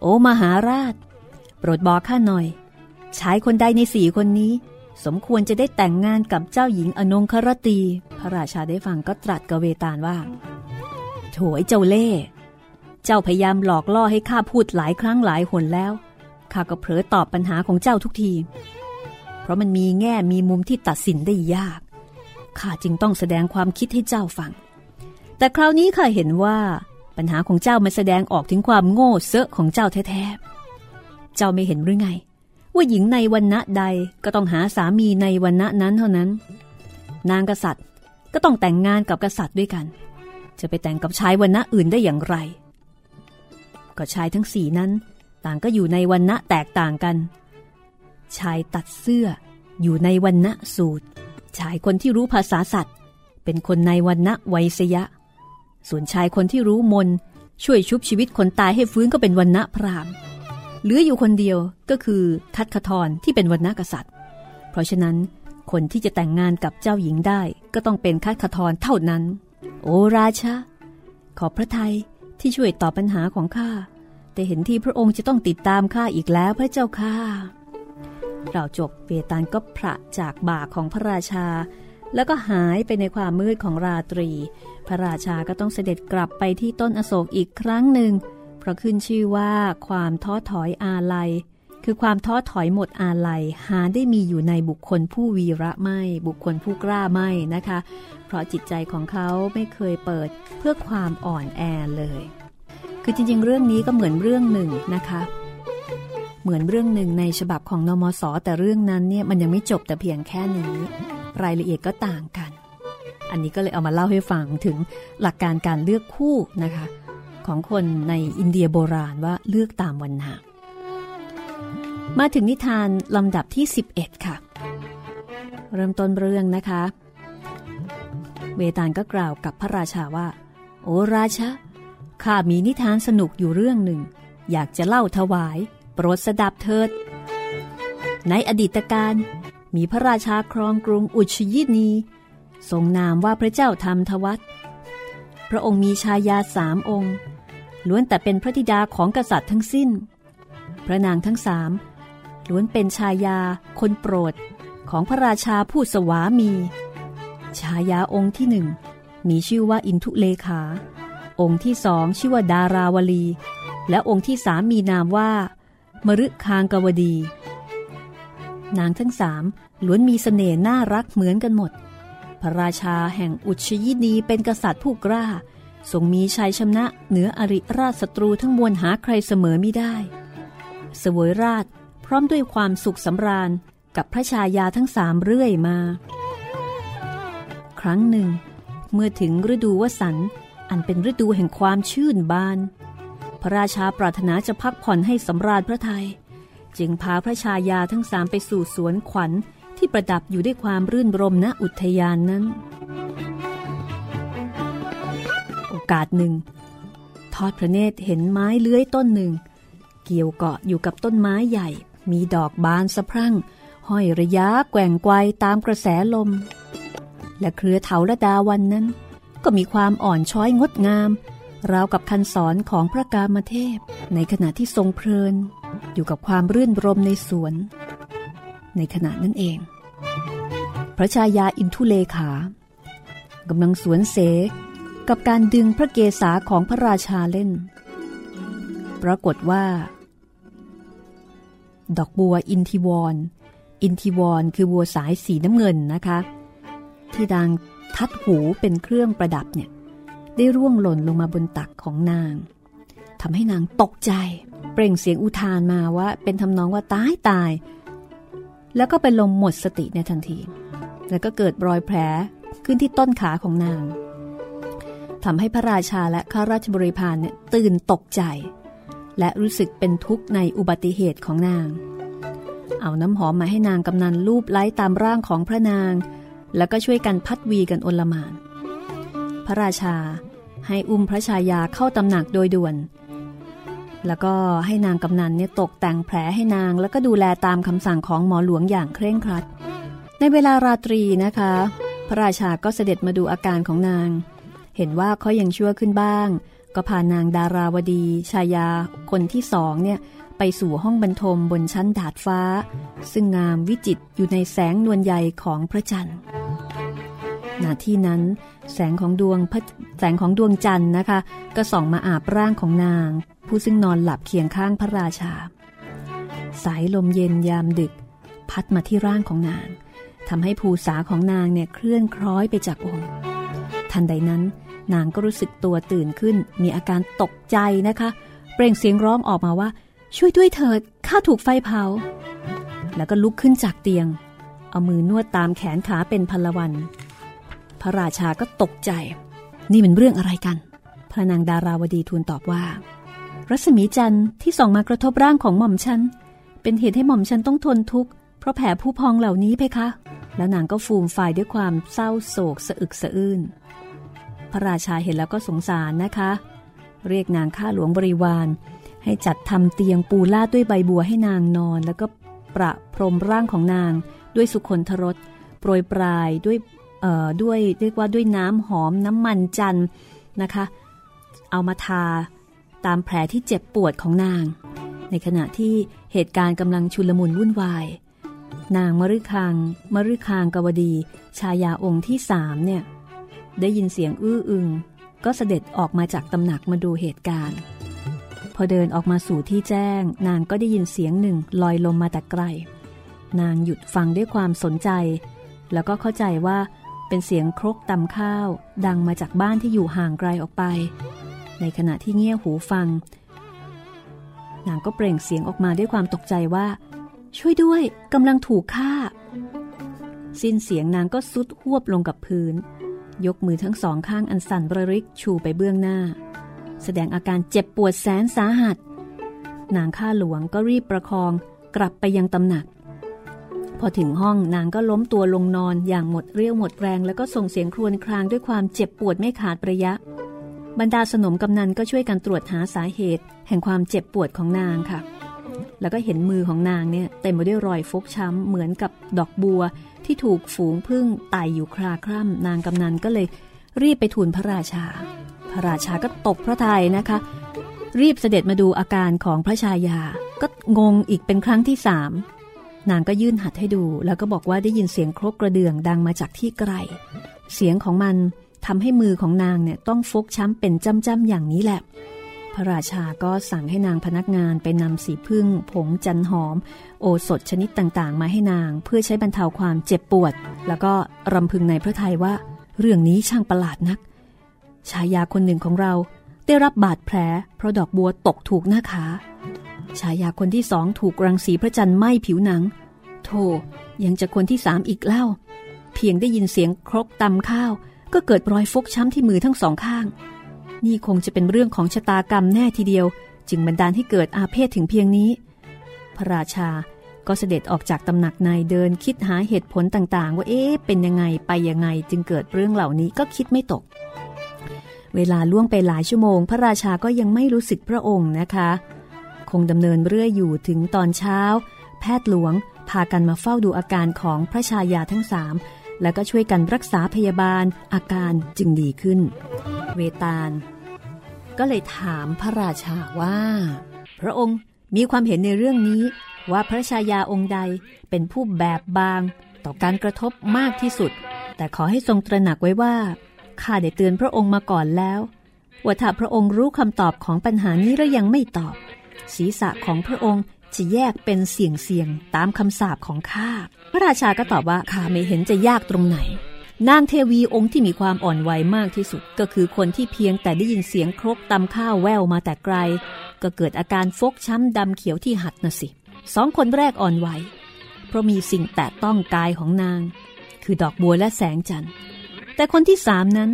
โอ้มหาราช โปรดบอกข้าหน่อยชายคนใดในสี่คนนี้ สมควรจะได้แต่งงานกับเจ้าหญิงอนงครตี พระราชาได้ฟังก็ตรัสกับเวตาลว่า โถยเจ้าเล่ เจ้าพยายามหลอกล่อให้ข้าพูดหลายครั้งหลายหนแล้ว ข้าก็เผลอตอบปัญหาของเจ้าทุกที เพราะมันมีแง่มีมุมที่ตัดสินได้ยาก ข้าจึงต้องแสดงความคิดให้เจ้าฟัง แต่คราวนี้ข้าเห็นว่าปัญหาของเจ้ามันแสดงออกถึงความโง่เซอะของเจ้าแท้ๆ เจ้าไม่เห็นหรือไง ว่าหญิงในวันณะใดก็ต้องหาสามีในวันณะนั้นเท่านั้น นางกษัตริย์ก็ต้องแต่งงานกับกษัตริย์ด้วยกัน จะไปแต่งกับชายวันณะอื่นได้อย่างไร ก็ชายทั้งสี่นั้น ต่างก็อยู่ในวันณะแตกต่างกัน ชายตัดเสื้ออยู่ในวันณะสูตร ชายคนที่รู้ภาษาสัตว์ เป็นคนในวันณะไวยสยะ ส่วนชายคนที่รู้มนช่วยชุบชีวิตคนตายให้ฟื้นก็เป็นวันณะพราหมณ์ เหลืออยู่คนเดียวก็คือทัตคทรที่เป็นวันณะกษัตริย์ เพราะฉะนั้นคนที่จะแต่งงานกับเจ้าหญิงได้ก็ต้องเป็นคัตคทรเท่านั้น โอราชะขอบพระทัยที่ช่วยตอบปัญหาของข้าแต่เห็นที่พระองค์จะต้องติดตามข้าอีกแล้วพระเจ้าค่ะเราจบเวตาลก็พระจากบ่าของพระราชา แล้วก็หายไปในความมืดของราตรี พระราชาก็ต้องเสด็จกลับไปที่ต้นอโศกอีกครั้งหนึ่ง ราะขึ้นชื่อว่าความท้อถอยอาลัย คือความท้อถอยหมดอาลัยหาได้มีอยู่ในบุคคลผู้วีระไม่ บุคคลผู้กล้าไม่นะคะ เพราะจิตใจของเขาไม่เคยเปิดเพื่อความอ่อนแอเลย คือจริงๆ เรื่องนี้ก็เหมือนเรื่องหนึ่งนะคะเหมือนเรื่องหนึ่งในฉบับของนมสแต่เรื่องนั้นเนี่ยมันยังไม่จบแต่เพียงแค่นี้ รายละเอียดก็ต่างกัน อันนี้ก็เลยเอามาเล่าให้ฟังถึงหลักการการเลือกคู่นะคะ ของคนในอินเดียโบราณว่าเลือกตามวันหามาถึงนิทานลำดับที่ 11 ค่ะ เริ่มต้นเรื่องนะคะ เวตาลก็กล่าวกับพระราชาว่า โอ้ราชาข้ามีนิทานสนุกอยู่เรื่องหนึ่ง อยากจะเล่าถวาย โปรดสดับเถิด ในอดีตการมีพระราชาครองกรุงอุชยินี ทรงนามว่าพระเจ้าธรรมทวัตพระองค์มีชายาสามองค์ ล้วนแต่เป็นพระธิดาของกษัตริย์ทั้งสิ้น พระนางทั้งสามล้วนเป็นชายา คนโปรดของพระราชาผู้สวามี ชายาองค์ที่หนึ่งมีชื่อว่าอินทุเลขา องค์ที่สองชื่อว่าดาราวลี และองค์ที่สามมีนามว่ามรุคางกวดี นางทั้งสามล้วนมีสเสน่ห์น่ารักเหมือนกันหมด พระราชาแห่งอุชยินีเป็นกษัตริย์ผู้กล้า ทรงมีชัยชนะเหนืออริราชศัตรูทั้งมวลหาใครเสมอไม่ได้สวยราชพร้อมด้วยความสุขสำราญกับพระชายาทั้งสามเรื่อยมา ครั้งหนึ่ง เมื่อถึงฤดูวสันอันเป็นฤดูแห่งความชื่นบาน พระราชาปรารถนาจะพักผ่อนให้สำราญพระทยัยจึงพาพระชายาทั้งสามไปสู่สวนขวัญที่ประดับอยู่ด้วยความรื่นรมณอุทยานนั้น อกาสหนึ่ง ทอดพระเนตรเห็นไม้เลื้อยต้นหนึ่ง เกี่ยวเกาะอยู่กับต้นไม้ใหญ่ มีดอกบานสะพรั่ง ห้อยระยะแกว่งไกวตามกระแสลม และเครือเถาละดาวันนั้น ก็มีความอ่อนช้อยงดงาม ราวกับคันสอนของพระกามเทพ ในขณะที่ทรงเพลิน อยู่กับความรื่นรมในสวน ในขณะนั้นเอง พระชายาอินทุเลขากำลังสวนเส กับการดึงพระเกศาของพระราชาเล่น ปรากฏว่า ดอกบัวอินทิวรอินทิวรคือบัวสายสีน้ำเงินนะคะ ที่ดังทัดหูเป็นเครื่องประดับเนี่ยได้ร่วงหล่นลงมาบนตักของนางทำให้นางตกใจ เปล่งเสียงอุทานมาว่าเป็นทำนองว่าตายตาย แล้วก็เป็นลมหมดสติในทันที แล้วก็เกิดรอยแผลขึ้นที่ต้นขาของนาง ทำให้พระราชาและข้าราชบริพารเนี่ยตื่นตกใจ และรู้สึกเป็นทุกข์ในอุบัติเหตุของนาง เอาน้ำหอมมาให้นางกำนันรูปไล้ตามร่างของพระนาง แล้วก็ช่วยกันพัดวีกันอนลมาน พระราชาให้อุ้มพระชายาเข้าตำหนักโดยด่วน แล้วก็ให้นางกำนันเนี่ยตกแต่งแผลให้นาง แล้วก็ดูแลตามคำสั่งของหมอหลวงอย่างเคร่งครัด ในเวลาราตรีนะคะ พระราชาก็เสด็จมาดูอาการของนาง เห็นว่าเขายังชั่วขึ้นบ้าง ก็พานางดาราวดี ชายา คนที่สองเนี่ย ไปสู่ห้องบรรทมบนชั้นดาดฟ้า ซึ่งงามวิจิตอยู่ในแสงนวลใหญ่ของพระจันทร์ณที่นั้น แสงของดวงแสงของดวงจันทร์นะคะ ก็ส่องมาอาบร่างของนาง ผู้ซึ่งนอนหลับเคียงข้างพระราชา สายลมเย็นยามดึก พัดมาที่ร่างของนางทำให้ภูษาของนางเนี่ยเคลื่อนคล้อยไปจากองค์ ทันใดนั้น นางก็รู้สึกตัวตื่นขึ้น มีอาการตกใจนะคะ เปล่งเสียงร้องออกมาว่า ช่วยด้วยเถิดข้าถูกไฟเผา แล้วก็ลุกขึ้นจากเตียง เอามือนวดตามแขนขาเป็นพลวัน พระราชาก็ตกใจ นี่เป็นเรื่องอะไรกัน พระนางดาราวดีทูลตอบว่า รัศมีจันทร์ที่ส่องมากระทบร่างของหม่อมฉันเป็นเหตุให้หม่อมฉันต้องทนทุกข์เพราะแผลผู้พองเหล่านี้เพคะ แล้วนางก็ฟูมฝ่ายด้วยความเศร้าโศกสะอึกสะอื้น พระราชาเห็นแล้วก็สงสารนะคะ เรียกนางข้าหลวงบริวาร ให้จัดทำเตียงปูลาดด้วยใบบัวให้นางนอน แล้วก็ประพรมร่างของนางด้วยสุคนทรสโปรยปลายด้วยด้วยเรียกว่าด้วยน้ำหอมน้ำมันจันนะคะ เอามาทาตามแผลที่เจ็บปวดของนาง ในขณะที่เหตุการณ์กำลังชุลมุนวุ่นวาย นางมฤคังมฤคางกวดี ชายาองค์ที่สามเนี่ย ได้ยินเสียงอื้ออึง ก็เสด็จออกมาจากตำหนักมาดูเหตุการณ์ พอเดินออกมาสู่ที่แจ้ง นางก็ได้ยินเสียงหนึ่งลอยลมมาแต่ไกล นางหยุดฟังด้วยความสนใจ แล้วก็เข้าใจว่าเป็นเสียงครกตำข้าว ดังมาจากบ้านที่อยู่ห่างไกลออกไป ในขณะที่เงี่ยหูฟัง นางก็เปล่งเสียงออกมาด้วยความตกใจว่า ช่วยด้วยกำลังถูกฆ่า สิ้นเสียงนางก็ซุดหวบลงกับพื้น ยกมือทั้งสองข้างอันสั่นระริกชูไปเบื้องหน้า แสดงอาการเจ็บปวดแสนสาหัส นางข้าหลวงก็รีบประคองกลับไปยังตำหนัก พอถึงห้องนางก็ล้มตัวลงนอนอย่างหมดเรี่ยวหมดแรง แล้วก็ส่งเสียงครวญครางด้วยความเจ็บปวดไม่ขาดระยะ บรรดาสนมกำนันก็ช่วยกันตรวจหาสาเหตุ แห่งความเจ็บปวดของนางค่ะ แล้วก็เห็นมือของนางเนี่ยเต็มไปด้วยรอยฟกช้ำ เหมือนกับดอกบัวที่ถูกฝูงพึ่งไต่อยู่คราคร่ำนางกำนันก็เลยรีบไปทูลพระราชา พระราชาก็ตกพระทัยนะคะ รีบเสด็จมาดูอาการของพระชายา ก็งงอีกเป็นครั้งที่สามนางก็ยื่นหัดให้ดู แล้วก็บอกว่าได้ยินเสียงครกกระเดื่องดังมาจากที่ไกล เสียงของมันทำให้มือของนางเนี่ยต้องฟกช้ำเป็นจ้ำๆอย่างนี้แหละ พระราชาก็สั่งให้นางพนักงานไปนำสีพึ่ง ผงจันหอม โอสถชนิดต่างๆ มาให้นางเพื่อใช้บรรเทาความเจ็บปวด แล้วก็รำพึงในพระทัยว่า เรื่องนี้ช่างประหลาดนัก ชายาคนหนึ่งของเราได้รับบาดแผล เพราะดอกบัวตกถูกหน้าขา ชายาคนที่สองถูกรังสีพระจันทร์ไหม้ผิวหนัง โธ่ยังจะคนที่สามอีกเล่า เพียงได้ยินเสียงครกตำข้าว ก็เกิดรอยฟกช้ำที่มือทั้งสองข้าง นี่คงจะเป็นเรื่องของชะตากรรมแน่ทีเดียว จึงบันดาลให้เกิดอาเพศถึงเพียงนี้ พระราชาก็เสด็จออกจากตำหนักนายเดินคิดหาเหตุผลต่างๆ ว่าเอ๊ะเป็นยังไงไปยังไงจึงเกิดเรื่องเหล่านี้ก็คิดไม่ตก เวลาล่วงไปหลายชั่วโมง พระราชาก็ยังไม่รู้สึกพระองค์นะคะ คงดำเนินเรื่อยอยู่ถึงตอนเช้า แพทย์หลวงพากันมาเฝ้าดูอาการของพระชายาทั้งสาม แล้วก็ช่วยกันรักษาพยาบาลอาการจึงดีขึ้น เวตาล ก็เลยถามพระราชาว่า พระองค์มีความเห็นในเรื่องนี้ว่าพระชายาองค์ใดเป็นผู้แบบบาง ต่อการกระทบมากที่สุด แต่ขอให้ทรงตระหนักไว้ว่าข้าได้เตือนพระองค์มาก่อนแล้วว่าถ้าพระองค์รู้คำตอบของปัญหานี้แล้วยังไม่ตอบ ศีรษะของพระองค์ จะแยกเป็นเสี่ยงเสียงตามคำสาปของข้า พระราชาก็ตอบว่าข้าไม่เห็นจะยากตรงไหน นางเทวีองค์ที่มีความอ่อนไหวมากที่สุด ก็คือคนที่เพียงแต่ได้ยินเสียงครกตำข้าวแววมาแต่ไกล ก็เกิดอาการฟกช้ำดำเขียวที่หัดน่ะสิสองคนแรกอ่อนไหว เพราะมีสิ่งแตะต้องกายของนาง คือดอกบัวและแสงจันทร์ แต่คนที่สามนั้น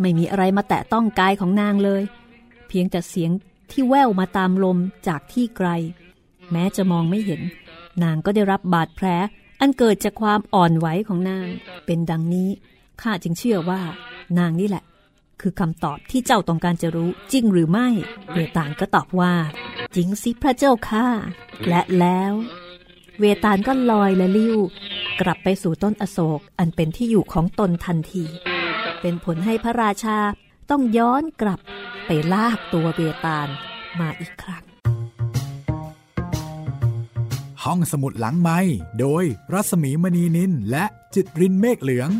ไม่มีอะไรมาแตะต้องกายของนางเลย เพียงแต่เสียง ที่แววมาตามลมจากที่ไกล แม้จะมองไม่เห็น นางก็ได้รับบาดแผล อันเกิดจากความอ่อนไหวของนาง เป็นดังนี้ข้าจึงเชื่อว่า นางนี่แหละ คือคำตอบที่เจ้าต้องการจะรู้จริงหรือไม่เวตาลก็ตอบว่า จริงสิพระเจ้าค่ะ และแล้ว เวตาลก็ลอยและลิ้ว กลับไปสู่ต้นอโศกอันเป็นที่อยู่ของตนทันที เป็นผลให้พระราชา ต้องย้อนกลับไปลากตัวเบตาลมาอีกครั้ง ห้องสมุดหลังไม้โดยรัสมีมณีนินและจิตรินเมฆเหลือง